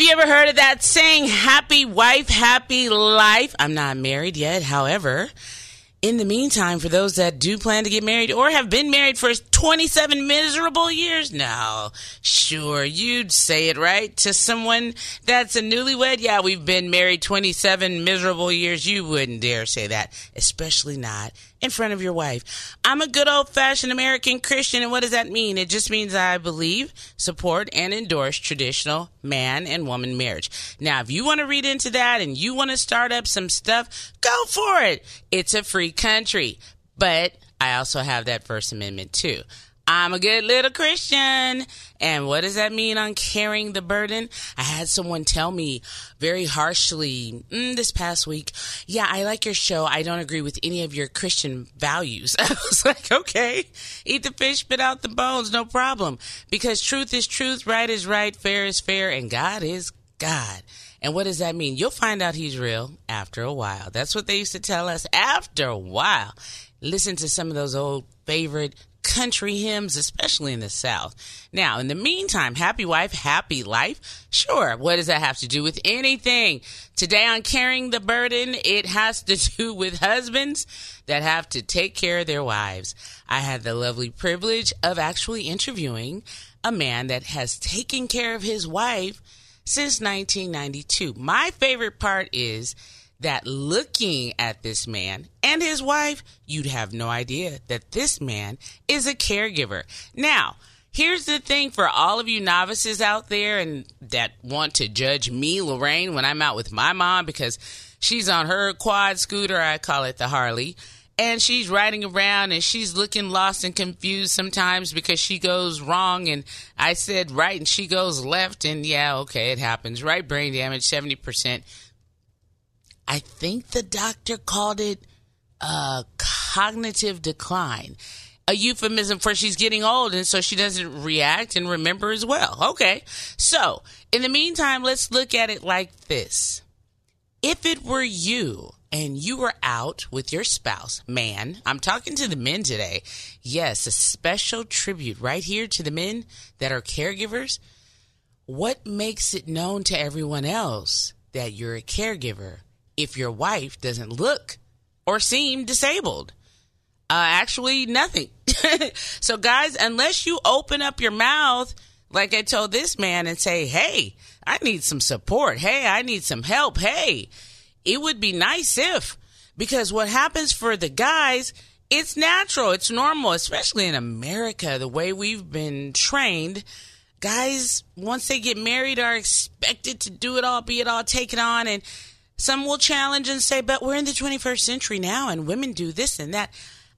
have you ever heard of that saying, happy wife, happy life? I'm not married yet. However, in the meantime, for those that do plan to get married or have been married for 27 miserable years, now, sure, you'd say it right to someone that's a newlywed. Yeah, we've been married 27 miserable years. You wouldn't dare say that, especially not in front of your wife. I'm a good old fashioned American Christian, and what does that mean? It just means I believe, support, and endorse traditional man and woman marriage. Now, if you want to read into that and you want to start up some stuff, go for it. It's a free country. But I also have that First Amendment too. I'm a good little Christian. And what does that mean on carrying the burden? I had someone tell me very harshly mm, this past week, yeah, I like your show. I don't agree with any of your Christian values. I was like, okay, eat the fish, spit out the bones, no problem. Because truth is truth, right is right, fair is fair, and God is God. And what does that mean? You'll find out he's real after a while. That's what they used to tell us after a while. Listen to some of those old favorite country hymns, especially in the South. Now, in the meantime, happy wife, happy life. Sure, what does that have to do with anything? Today on Carrying the Burden, it has to do with husbands that have to take care of their wives. I had the lovely privilege of actually interviewing a man that has taken care of his wife since 1992. My favorite part is that looking at this man and his wife, you'd have no idea that this man is a caregiver. Now, here's the thing for all of you novices out there and that want to judge me, Lorraine, when I'm out with my mom because she's on her quad scooter, I call it the Harley. And she's riding around and she's looking lost and confused sometimes because she goes wrong and I said right and she goes left. And yeah, okay, it happens. Right brain damage, 70%. I think the doctor called it uh, cognitive decline, a euphemism for she's getting old and so she doesn't react and remember as well. Okay. So, in the meantime, let's look at it like this. If it were you and you were out with your spouse, man, I'm talking to the men today. Yes, a special tribute right here to the men that are caregivers. What makes it known to everyone else that you're a caregiver if your wife doesn't look or seem disabled? Uh, actually, nothing. so, guys, unless you open up your mouth, like I told this man, and say, hey, I need some support. Hey, I need some help. Hey, it would be nice if, because what happens for the guys, it's natural, it's normal, especially in America, the way we've been trained. Guys, once they get married, are expected to do it all, be it all, take it on, and some will challenge and say, but we're in the 21st century now, and women do this and that.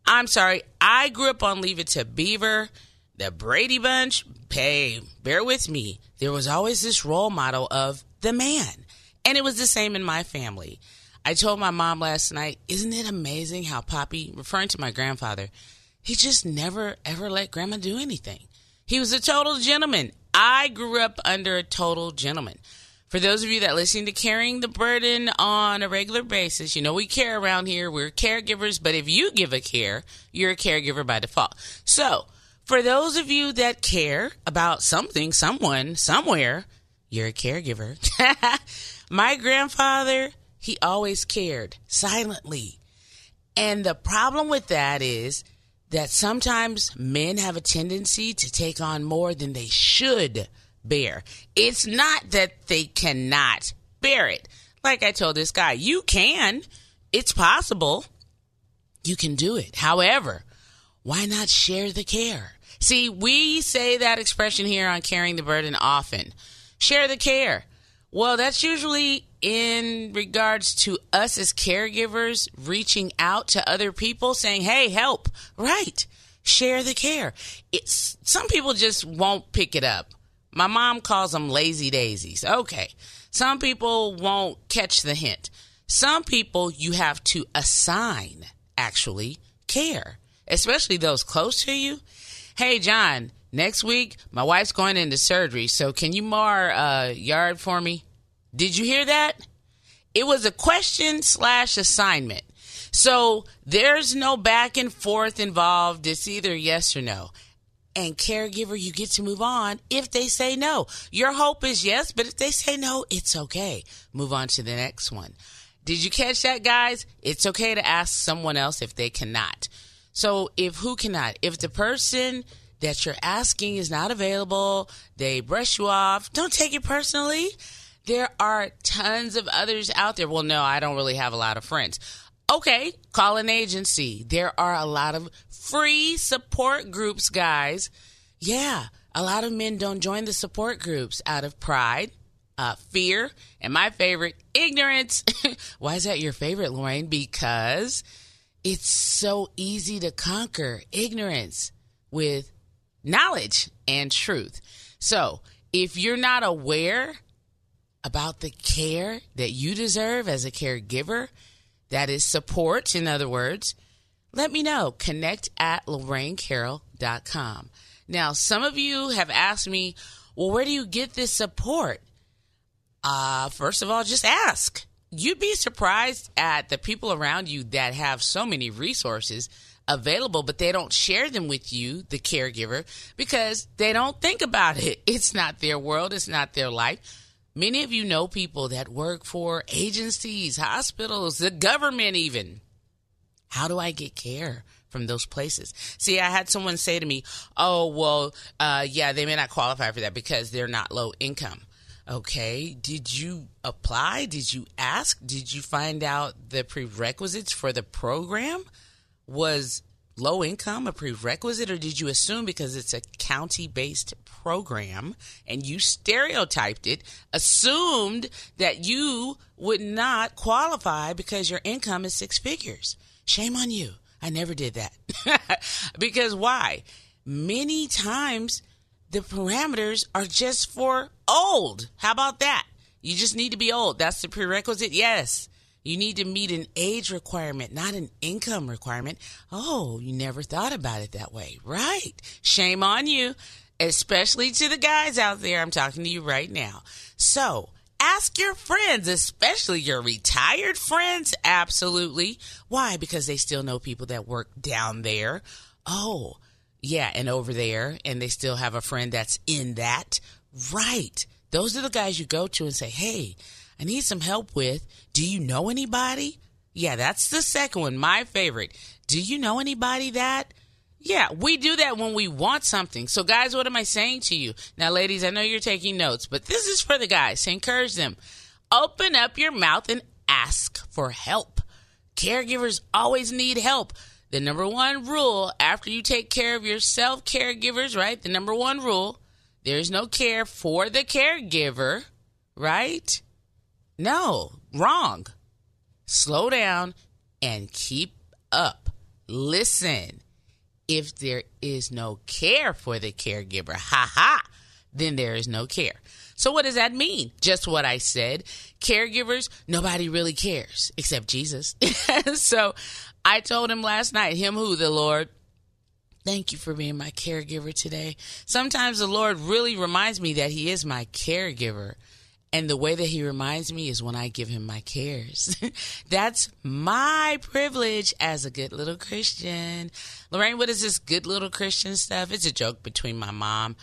I'm sorry, I grew up on Leave It to Beaver, the Brady Bunch. Hey, bear with me. There was always this role model of the man. And it was the same in my family. I told my mom last night, isn't it amazing how Poppy, referring to my grandfather, he just never ever let grandma do anything. He was a total gentleman. I grew up under a total gentleman. For those of you that listen to carrying the burden on a regular basis, you know we care around here. We're caregivers, but if you give a care, you're a caregiver by default. So, for those of you that care about something, someone, somewhere, you're a caregiver. My grandfather, he always cared silently. And the problem with that is that sometimes men have a tendency to take on more than they should bear. It's not that they cannot bear it. Like I told this guy, you can. It's possible. You can do it. However, why not share the care? See, we say that expression here on Carrying the Burden often. Share the care. Well, that's usually in regards to us as caregivers reaching out to other people saying, "Hey, help." Right. Share the care. It's some people just won't pick it up. My mom calls them lazy daisies. Okay. Some people won't catch the hint. Some people you have to assign actually care, especially those close to you. Hey, John, next week my wife's going into surgery, so can you mow uh, yard for me? Did you hear that? It was a question slash assignment. So there's no back and forth involved. It's either yes or no. And caregiver, you get to move on if they say no. Your hope is yes, but if they say no, it's okay. Move on to the next one. Did you catch that, guys? It's okay to ask someone else if they cannot. So if who cannot? If the person that you're asking is not available, they brush you off, don't take it personally. There are tons of others out there. Well, no, I don't really have a lot of friends. Okay, call an agency. There are a lot of free support groups, guys. Yeah, a lot of men don't join the support groups out of pride, uh, fear, and my favorite, ignorance. Why is that your favorite, Lorraine? Because it's so easy to conquer ignorance with knowledge and truth. So if you're not aware about the care that you deserve as a caregiver, that is support, in other words, let me know. Connect at lorrainecarroll.com. Now, some of you have asked me, well, where do you get this support? Uh, first of all, just ask. You'd be surprised at the people around you that have so many resources available, but they don't share them with you, the caregiver, because they don't think about it. It's not their world, it's not their life. Many of you know people that work for agencies, hospitals, the government, even. How do I get care from those places? See, I had someone say to me, Oh, well, uh, yeah, they may not qualify for that because they're not low income. Okay, did you apply? Did you ask? Did you find out the prerequisites for the program? Was low income a prerequisite, or did you assume because it's a county based program and you stereotyped it, assumed that you would not qualify because your income is six figures? Shame on you. I never did that. because why? Many times the parameters are just for old. How about that? You just need to be old. That's the prerequisite. Yes. You need to meet an age requirement, not an income requirement. Oh, you never thought about it that way, right? Shame on you, especially to the guys out there. I'm talking to you right now. So, ask your friends, especially your retired friends. Absolutely. Why? Because they still know people that work down there. Oh, yeah, and over there, and they still have a friend that's in that. Right. Those are the guys you go to and say, hey, I need some help with. Do you know anybody? Yeah, that's the second one, my favorite. Do you know anybody that? Yeah, we do that when we want something. So, guys, what am I saying to you? Now, ladies, I know you're taking notes, but this is for the guys to encourage them. Open up your mouth and ask for help. Caregivers always need help. The number one rule after you take care of yourself, caregivers, right? The number one rule there's no care for the caregiver, right? No, wrong. Slow down and keep up. Listen. If there is no care for the caregiver, ha ha, then there is no care. So, what does that mean? Just what I said. Caregivers, nobody really cares except Jesus. so, I told him last night, him who? The Lord. Thank you for being my caregiver today. Sometimes the Lord really reminds me that He is my caregiver. And the way that he reminds me is when I give him my cares. That's my privilege as a good little Christian. Lorraine, what is this good little Christian stuff? It's a joke between my mom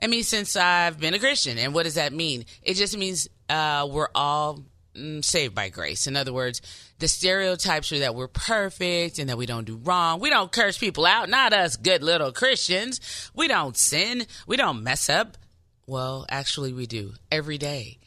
and me since I've been a Christian. And what does that mean? It just means uh, we're all mm, saved by grace. In other words, the stereotypes are that we're perfect and that we don't do wrong. We don't curse people out, not us good little Christians. We don't sin. We don't mess up. Well, actually, we do every day.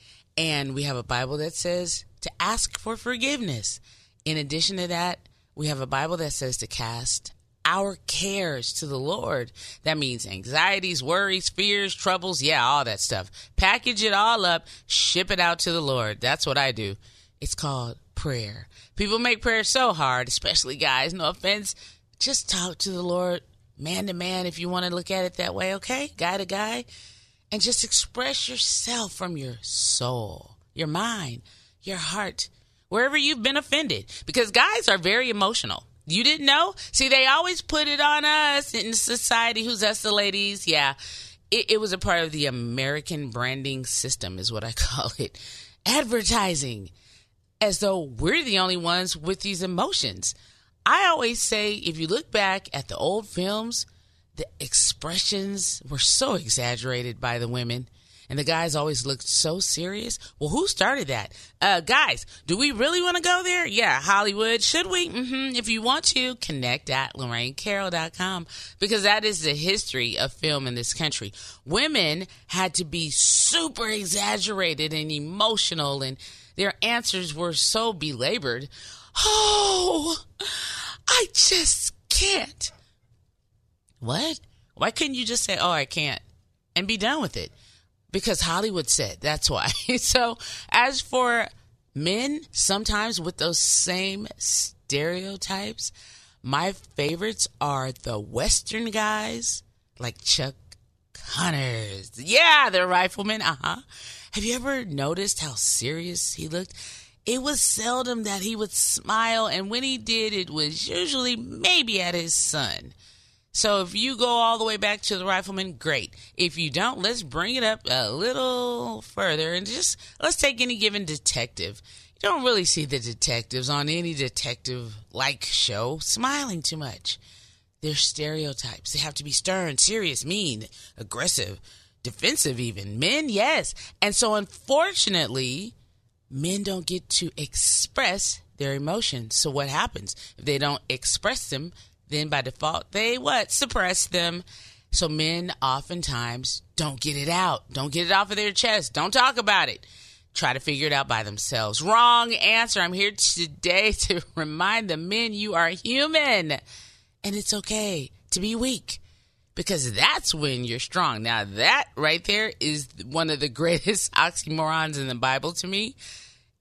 And we have a Bible that says to ask for forgiveness. In addition to that, we have a Bible that says to cast our cares to the Lord. That means anxieties, worries, fears, troubles, yeah, all that stuff. Package it all up, ship it out to the Lord. That's what I do. It's called prayer. People make prayer so hard, especially guys, no offense. Just talk to the Lord man to man if you want to look at it that way, okay? Guy to guy. And just express yourself from your soul, your mind, your heart, wherever you've been offended. Because guys are very emotional. You didn't know? See, they always put it on us in society. Who's us, the ladies? Yeah. It, it was a part of the American branding system, is what I call it. Advertising, as though we're the only ones with these emotions. I always say if you look back at the old films, the expressions were so exaggerated by the women. And the guys always looked so serious. Well, who started that? Uh, guys, do we really want to go there? Yeah, Hollywood. Should we? Mm-hmm. If you want to, connect at LorraineCarroll.com because that is the history of film in this country. Women had to be super exaggerated and emotional, and their answers were so belabored. Oh, I just can't. What? Why couldn't you just say, oh, I can't, and be done with it? Because Hollywood said that's why. so, as for men, sometimes with those same stereotypes, my favorites are the Western guys like Chuck Connors. Yeah, the rifleman. Uh huh. Have you ever noticed how serious he looked? It was seldom that he would smile, and when he did, it was usually maybe at his son. So if you go all the way back to the rifleman, great. If you don't, let's bring it up a little further and just let's take any given detective. You don't really see the detectives on any detective like show smiling too much. They're stereotypes. They have to be stern, serious, mean, aggressive, defensive, even. Men, yes. And so, unfortunately, men don't get to express their emotions. So, what happens? If they don't express them, then by default, they what? Suppress them. So, men oftentimes don't get it out, don't get it off of their chest, don't talk about it. Try to figure it out by themselves. Wrong answer. I'm here today to remind the men you are human and it's okay to be weak because that's when you're strong. Now, that right there is one of the greatest oxymorons in the Bible to me.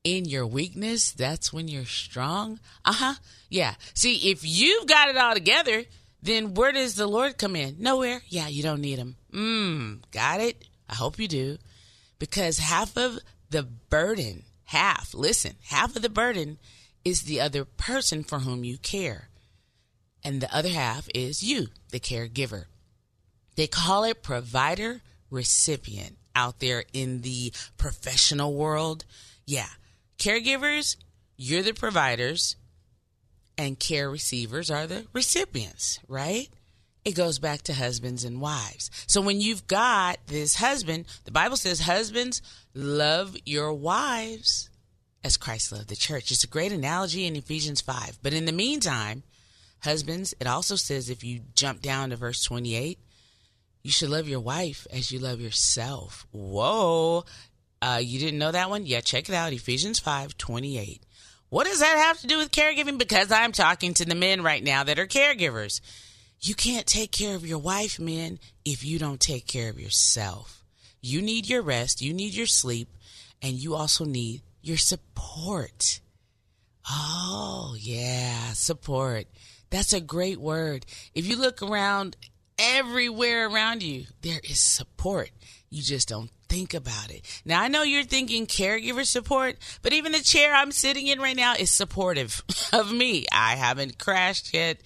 In your weakness, that's when you're strong. Uh huh. Yeah. See, if you've got it all together, then where does the Lord come in? Nowhere. Yeah, you don't need him. Mmm. Got it? I hope you do. Because half of the burden, half, listen, half of the burden is the other person for whom you care and the other half is you, the caregiver. They call it provider recipient out there in the professional world. Yeah, caregivers, you're the providers, and care receivers are the recipients, right? It goes back to husbands and wives. So when you've got this husband, the Bible says, Husbands, love your wives as Christ loved the church. It's a great analogy in Ephesians 5. But in the meantime, Husbands, it also says if you jump down to verse 28, you should love your wife as you love yourself. Whoa. Uh, you didn't know that one? Yeah, check it out. Ephesians 5 28. What does that have to do with caregiving? Because I'm talking to the men right now that are caregivers. You can't take care of your wife, men, if you don't take care of yourself. You need your rest, you need your sleep, and you also need your support. Oh, yeah, support. That's a great word. If you look around everywhere around you, there is support. You just don't think about it. Now, I know you're thinking caregiver support, but even the chair I'm sitting in right now is supportive of me. I haven't crashed yet.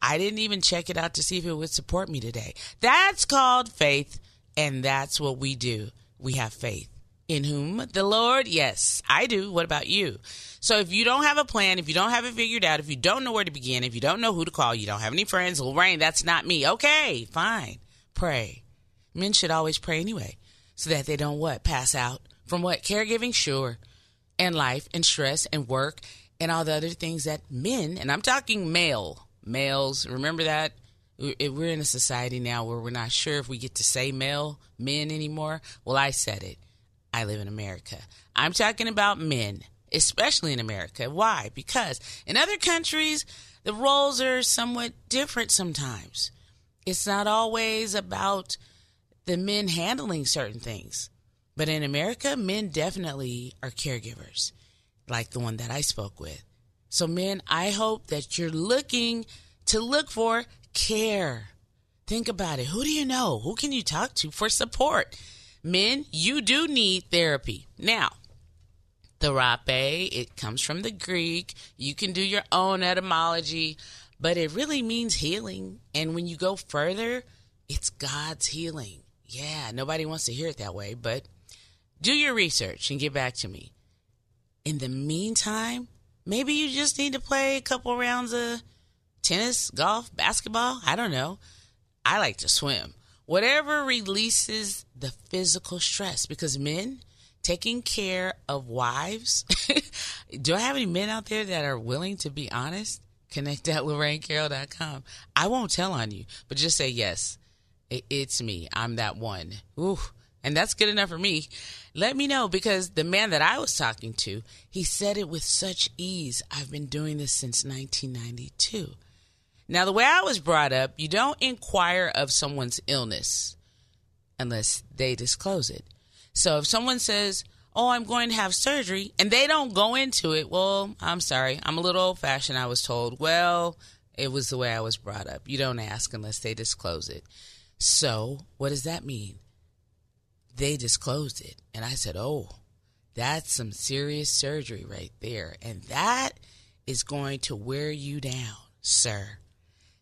I didn't even check it out to see if it would support me today. That's called faith, and that's what we do. We have faith. In whom? The Lord? Yes, I do. What about you? So if you don't have a plan, if you don't have it figured out, if you don't know where to begin, if you don't know who to call, you don't have any friends, Lorraine, that's not me. Okay, fine. Pray. Men should always pray anyway, so that they don't what? Pass out from what? Caregiving? Sure. And life and stress and work and all the other things that men, and I'm talking male, males, remember that? We're in a society now where we're not sure if we get to say male men anymore. Well, I said it. I live in America. I'm talking about men especially in America. Why? Because in other countries, the roles are somewhat different sometimes. It's not always about the men handling certain things. But in America, men definitely are caregivers, like the one that I spoke with. So, men, I hope that you're looking to look for care. Think about it. Who do you know? Who can you talk to for support? Men, you do need therapy. Now, Therape, it comes from the Greek. You can do your own etymology, but it really means healing. And when you go further, it's God's healing. Yeah, nobody wants to hear it that way, but do your research and get back to me. In the meantime, maybe you just need to play a couple rounds of tennis, golf, basketball. I don't know. I like to swim. Whatever releases the physical stress because men taking care of wives. Do I have any men out there that are willing to be honest? Connect at LorraineCarroll.com. I won't tell on you, but just say yes. It, it's me. I'm that one. Ooh, and that's good enough for me. Let me know because the man that I was talking to, he said it with such ease. I've been doing this since 1992. Now, the way I was brought up, you don't inquire of someone's illness unless they disclose it. So if someone says, Oh, I'm going to have surgery, and they don't go into it, well, I'm sorry. I'm a little old fashioned. I was told, Well, it was the way I was brought up. You don't ask unless they disclose it. So, what does that mean? They disclosed it. And I said, Oh, that's some serious surgery right there. And that is going to wear you down, sir.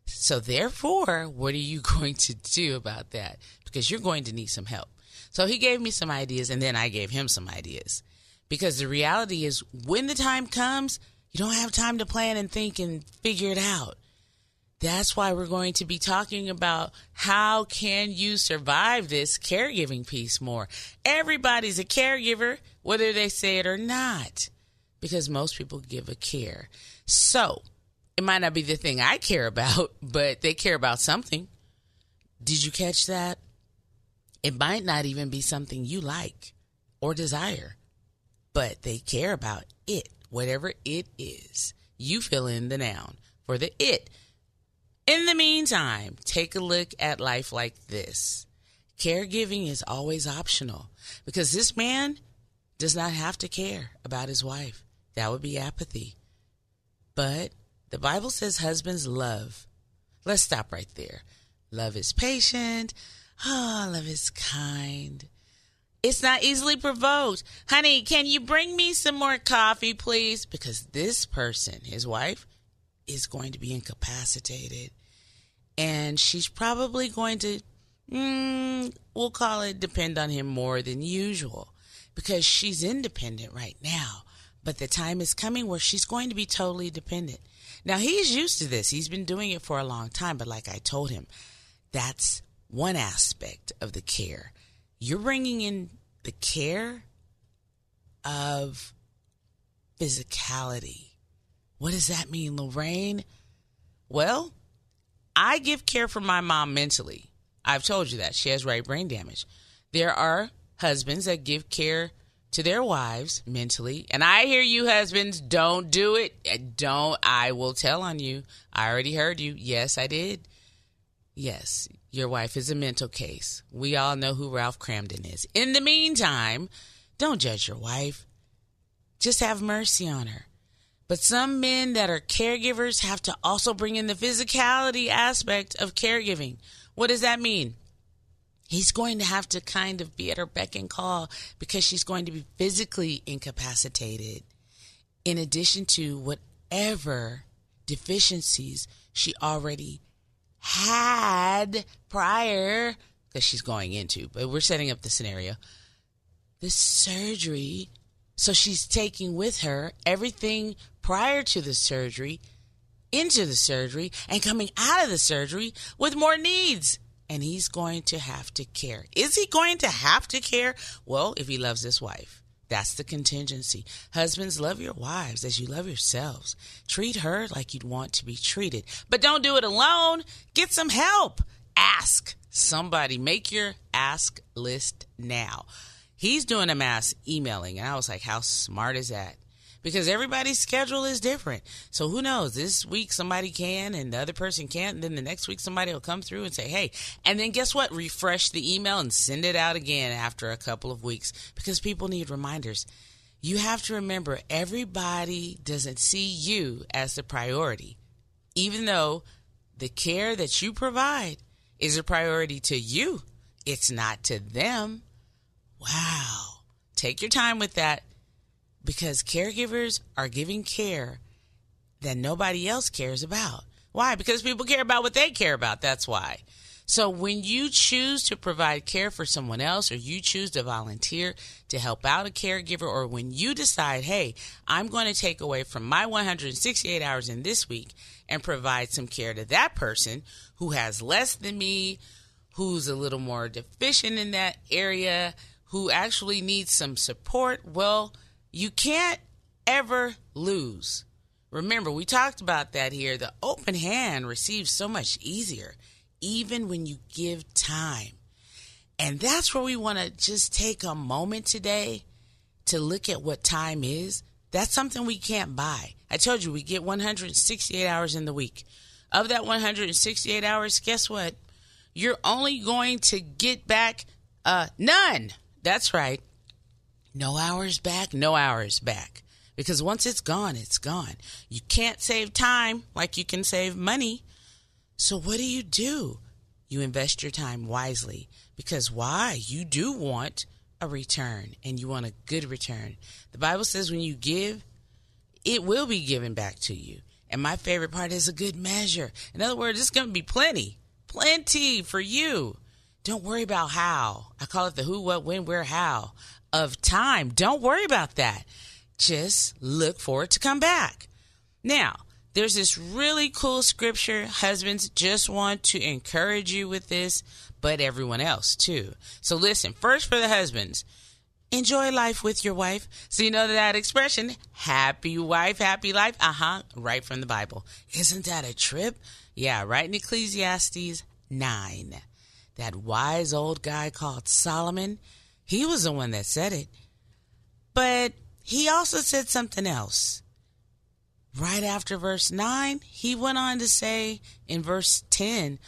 So, therefore, what are you going to do about that? Because you're going to need some help. So, he gave me some ideas, and then I gave him some ideas. Because the reality is, when the time comes, you don't have time to plan and think and figure it out. That's why we're going to be talking about how can you survive this caregiving piece more. Everybody's a caregiver, whether they say it or not, because most people give a care. So, it might not be the thing I care about, but they care about something. Did you catch that? It might not even be something you like or desire, but they care about it, whatever it is. You fill in the noun for the it. In the meantime, take a look at life like this. Caregiving is always optional because this man does not have to care about his wife. That would be apathy. But the Bible says husbands love. Let's stop right there. Love is patient. Ah, love is kind. It's not easily provoked. Honey, can you bring me some more coffee, please? Because this person, his wife, is going to be incapacitated. And she's probably going to, mm, we'll call it, depend on him more than usual because she's independent right now. But the time is coming where she's going to be totally dependent. Now, he's used to this. He's been doing it for a long time. But like I told him, that's one aspect of the care. You're bringing in the care of physicality. What does that mean, Lorraine? Well, I give care for my mom mentally. I've told you that. She has right brain damage. There are husbands that give care to their wives mentally. And I hear you husbands, don't do it. Don't. I will tell on you. I already heard you. Yes, I did. Yes, your wife is a mental case. We all know who Ralph Kramden is. In the meantime, don't judge your wife. Just have mercy on her. But some men that are caregivers have to also bring in the physicality aspect of caregiving. What does that mean? He's going to have to kind of be at her beck and call because she's going to be physically incapacitated, in addition to whatever deficiencies she already had prior, because she's going into, but we're setting up the scenario. The surgery, so she's taking with her everything prior to the surgery, into the surgery, and coming out of the surgery with more needs. And he's going to have to care. Is he going to have to care? Well, if he loves his wife. That's the contingency. Husbands, love your wives as you love yourselves. Treat her like you'd want to be treated. But don't do it alone. Get some help. Ask somebody. Make your ask list now. He's doing a mass emailing, and I was like, how smart is that? Because everybody's schedule is different. So who knows? This week somebody can and the other person can't. And then the next week somebody will come through and say, hey. And then guess what? Refresh the email and send it out again after a couple of weeks because people need reminders. You have to remember everybody doesn't see you as the priority, even though the care that you provide is a priority to you. It's not to them. Wow. Take your time with that because caregivers are giving care that nobody else cares about. Why? Because people care about what they care about. That's why. So when you choose to provide care for someone else or you choose to volunteer to help out a caregiver or when you decide, hey, I'm going to take away from my 168 hours in this week and provide some care to that person who has less than me, who's a little more deficient in that area, who actually needs some support, well, you can't ever lose. Remember, we talked about that here. The open hand receives so much easier, even when you give time. And that's where we want to just take a moment today to look at what time is. That's something we can't buy. I told you we get 168 hours in the week. Of that 168 hours, guess what? You're only going to get back uh, none. That's right. No hours back, no hours back. Because once it's gone, it's gone. You can't save time like you can save money. So what do you do? You invest your time wisely. Because why? You do want a return and you want a good return. The Bible says when you give, it will be given back to you. And my favorite part is a good measure. In other words, it's going to be plenty, plenty for you. Don't worry about how. I call it the who, what, when, where, how of time. Don't worry about that. Just look for it to come back. Now, there's this really cool scripture. Husbands just want to encourage you with this, but everyone else too. So listen, first for the husbands, enjoy life with your wife. So you know that expression, happy wife, happy life? Uh huh, right from the Bible. Isn't that a trip? Yeah, right in Ecclesiastes 9. That wise old guy called Solomon, he was the one that said it. But he also said something else. Right after verse 9, he went on to say in verse 10,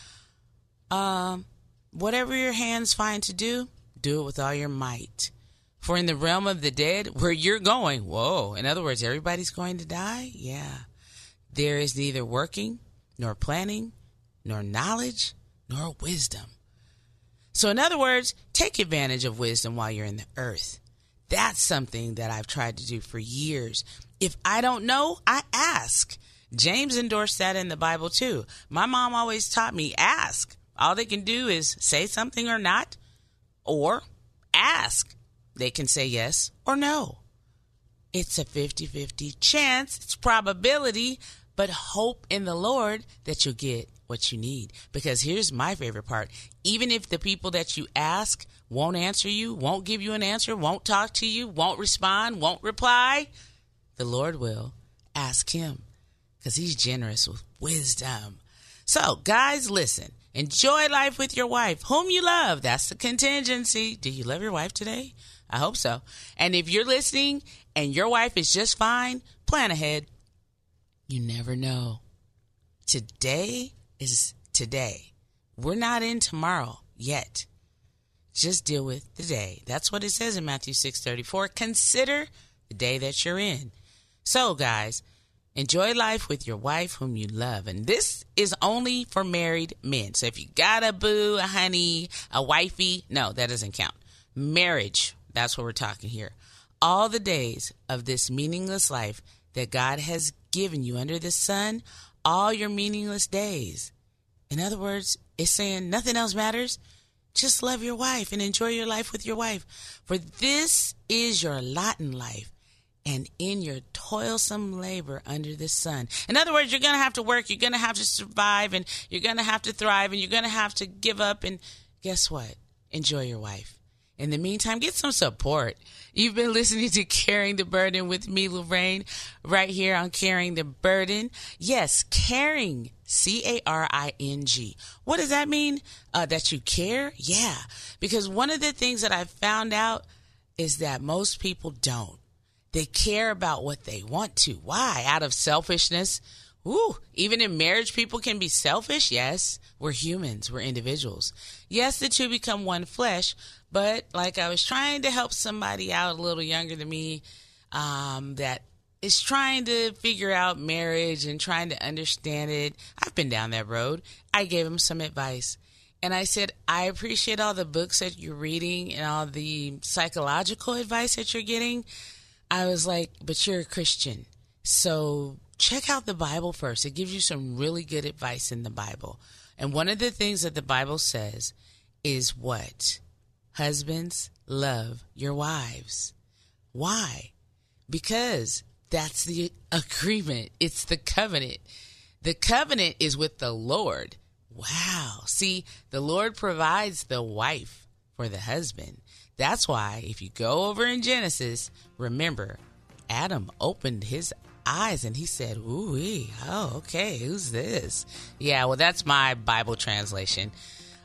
um, whatever your hands find to do, do it with all your might. For in the realm of the dead, where you're going, whoa, in other words, everybody's going to die? Yeah. There is neither working, nor planning, nor knowledge, nor wisdom. So, in other words, take advantage of wisdom while you're in the earth. That's something that I've tried to do for years. If I don't know, I ask. James endorsed that in the Bible too. My mom always taught me ask. All they can do is say something or not, or ask. They can say yes or no. It's a 50 50 chance, it's probability, but hope in the Lord that you'll get what you need. Because here's my favorite part even if the people that you ask won't answer you, won't give you an answer, won't talk to you, won't respond, won't reply, the Lord will. Ask Him because He's generous with wisdom. So, guys, listen. Enjoy life with your wife, whom you love. That's the contingency. Do you love your wife today? I hope so. And if you're listening and your wife is just fine, plan ahead. You never know. Today is today. We're not in tomorrow yet. Just deal with the day. That's what it says in Matthew 6:34. Consider the day that you're in. So, guys, enjoy life with your wife whom you love. And this is only for married men. So if you got a boo, a honey, a wifey, no, that doesn't count. Marriage, that's what we're talking here. All the days of this meaningless life that God has given you under the sun, all your meaningless days. In other words, it's saying nothing else matters. Just love your wife and enjoy your life with your wife. For this is your lot in life and in your toilsome labor under the sun. In other words, you're going to have to work, you're going to have to survive, and you're going to have to thrive, and you're going to have to give up. And guess what? Enjoy your wife. In the meantime, get some support. You've been listening to Carrying the Burden with me, Lorraine, right here on Carrying the Burden. Yes, caring, C A R I N G. What does that mean? Uh, that you care? Yeah. Because one of the things that I found out is that most people don't. They care about what they want to. Why? Out of selfishness. Ooh, even in marriage, people can be selfish. Yes, we're humans, we're individuals. Yes, the two become one flesh, but like I was trying to help somebody out a little younger than me um, that is trying to figure out marriage and trying to understand it. I've been down that road. I gave him some advice. And I said, I appreciate all the books that you're reading and all the psychological advice that you're getting. I was like, but you're a Christian. So check out the Bible first. It gives you some really good advice in the Bible. And one of the things that the Bible says is what? Husbands, love your wives. Why? Because that's the agreement. It's the covenant. The covenant is with the Lord. Wow. See, the Lord provides the wife for the husband. That's why if you go over in Genesis, remember, Adam opened his eyes and he said, Ooh, oh, okay, who's this? Yeah, well, that's my Bible translation.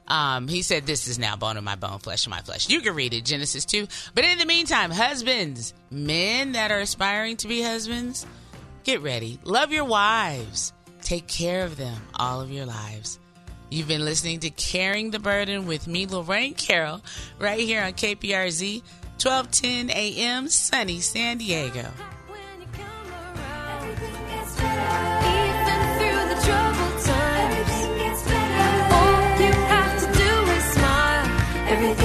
Um, he said, This is now bone of my bone, flesh of my flesh. You can read it, Genesis 2. But in the meantime, husbands, men that are aspiring to be husbands, get ready. Love your wives. Take care of them all of your lives. You've been listening to Carrying the Burden with me, Lorraine Carroll, right here on KPRZ, 1210 AM, sunny San Diego. Everything